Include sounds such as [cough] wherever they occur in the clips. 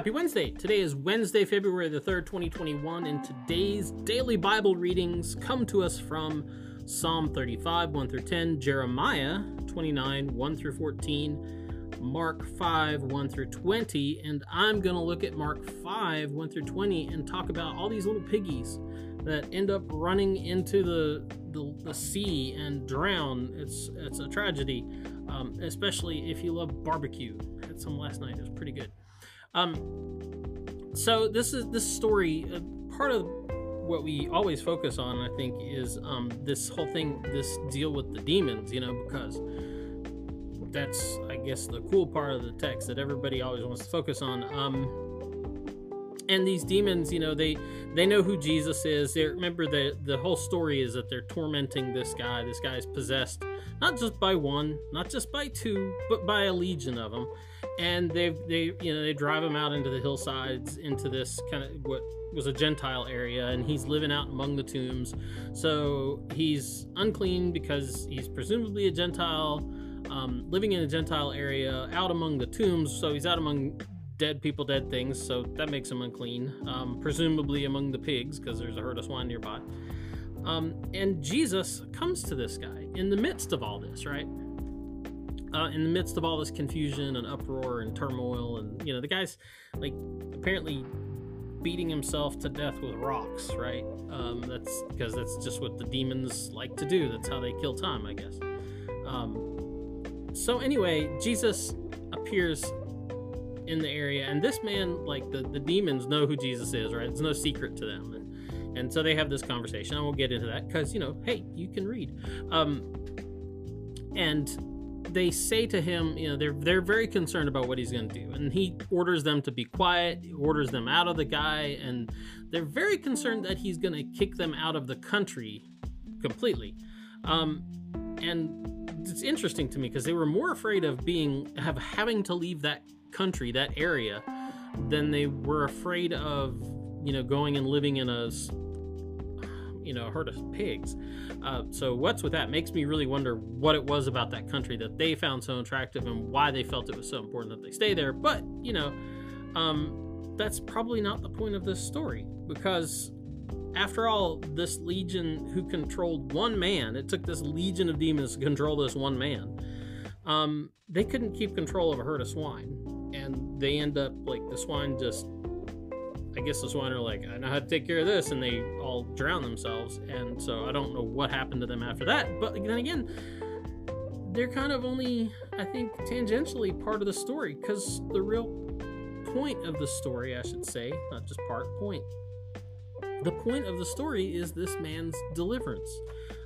Happy Wednesday. Today is Wednesday, February the 3rd, 2021, and today's daily Bible readings come to us from Psalm 35, 1 through 10, Jeremiah 29, 1 through 14, Mark 5, 1 through 20, and I'm going to look at Mark 5, 1 through 20 and talk about all these little piggies that end up running into the, the, the sea and drown. It's, it's a tragedy, um, especially if you love barbecue. had some last night, it was pretty good. Um, so this is this story. Uh, part of what we always focus on, I think, is um, this whole thing, this deal with the demons. You know, because that's, I guess, the cool part of the text that everybody always wants to focus on. Um, and these demons, you know, they they know who Jesus is. They remember the the whole story is that they're tormenting this guy. This guy is possessed not just by one, not just by two, but by a legion of them and they they you know they drive him out into the hillsides into this kind of what was a gentile area and he's living out among the tombs. So he's unclean because he's presumably a gentile um, living in a gentile area out among the tombs. So he's out among dead people dead things so that makes him unclean um, presumably among the pigs because there's a herd of swine nearby. Um, and jesus comes to this guy in the midst of all this right uh, in the midst of all this confusion and uproar and turmoil, and you know, the guy's like apparently beating himself to death with rocks, right? Um, that's because that's just what the demons like to do. That's how they kill time, I guess. Um, so anyway, Jesus appears in the area, and this man, like the the demons, know who Jesus is, right? It's no secret to them, and, and so they have this conversation. I won't get into that because you know, hey, you can read. Um, and they say to him, you know, they're they're very concerned about what he's going to do, and he orders them to be quiet. He orders them out of the guy, and they're very concerned that he's going to kick them out of the country completely. Um, and it's interesting to me because they were more afraid of being have having to leave that country, that area, than they were afraid of, you know, going and living in a you know, a herd of pigs. Uh, so what's with that makes me really wonder what it was about that country that they found so attractive and why they felt it was so important that they stay there. But you know, um, that's probably not the point of this story because after all, this legion who controlled one man, it took this legion of demons to control this one man. Um, they couldn't keep control of a herd of swine, and they end up like the swine just I guess the swine are like, I know how to take care of this, and they all drown themselves. And so I don't know what happened to them after that. But then again, they're kind of only, I think, tangentially part of the story because the real point of the story, I should say, not just part, point. The point of the story is this man's deliverance.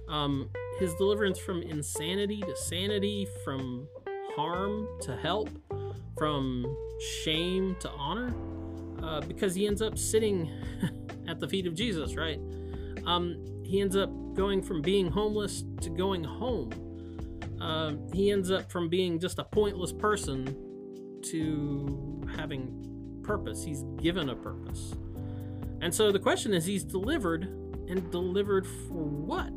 Um, his deliverance from insanity to sanity, from harm to help, from shame to honor uh, because he ends up sitting [laughs] at the feet of Jesus, right? Um, he ends up going from being homeless to going home. Uh, he ends up from being just a pointless person to having purpose. He's given a purpose. And so the question is, he's delivered, and delivered for what?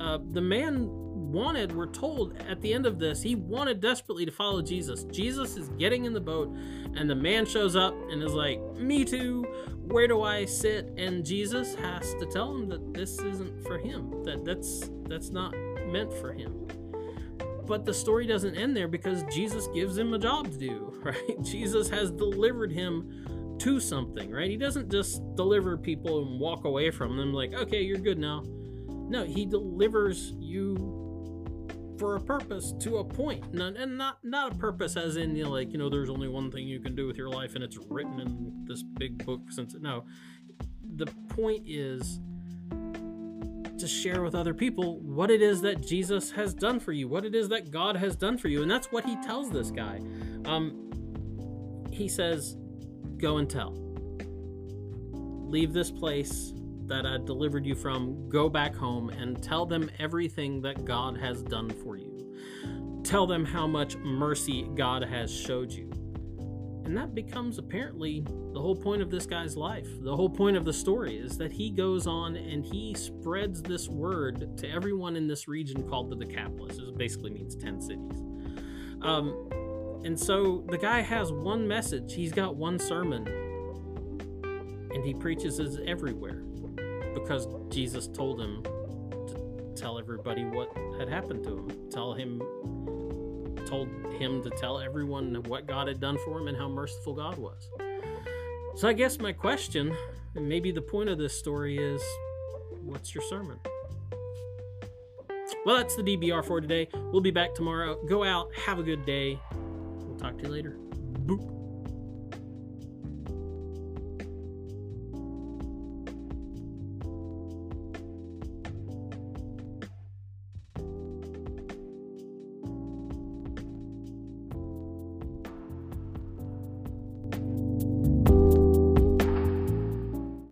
Uh, the man wanted, we're told at the end of this, he wanted desperately to follow Jesus. Jesus is getting in the boat, and the man shows up and is like, Me too, where do I sit? And Jesus has to tell him that this isn't for him, that that's that's not meant for him. But the story doesn't end there because Jesus gives him a job to do, [laughs] right? Jesus has delivered him to something, right? He doesn't just deliver people and walk away from them like, okay, you're good now. No, he delivers you for a purpose to a point, and not not a purpose as in you know, like you know, there's only one thing you can do with your life, and it's written in this big book. Since no, the point is to share with other people what it is that Jesus has done for you, what it is that God has done for you, and that's what he tells this guy. Um, he says, "Go and tell. Leave this place." That I delivered you from, go back home and tell them everything that God has done for you. Tell them how much mercy God has showed you. And that becomes apparently the whole point of this guy's life. The whole point of the story is that he goes on and he spreads this word to everyone in this region called the Decapolis. It basically means 10 cities. Um, And so the guy has one message, he's got one sermon, and he preaches it everywhere because Jesus told him to tell everybody what had happened to him. Tell him, told him to tell everyone what God had done for him and how merciful God was. So I guess my question, and maybe the point of this story is what's your sermon? Well, that's the DBR for today. We'll be back tomorrow. Go out, have a good day. We'll talk to you later. Boop.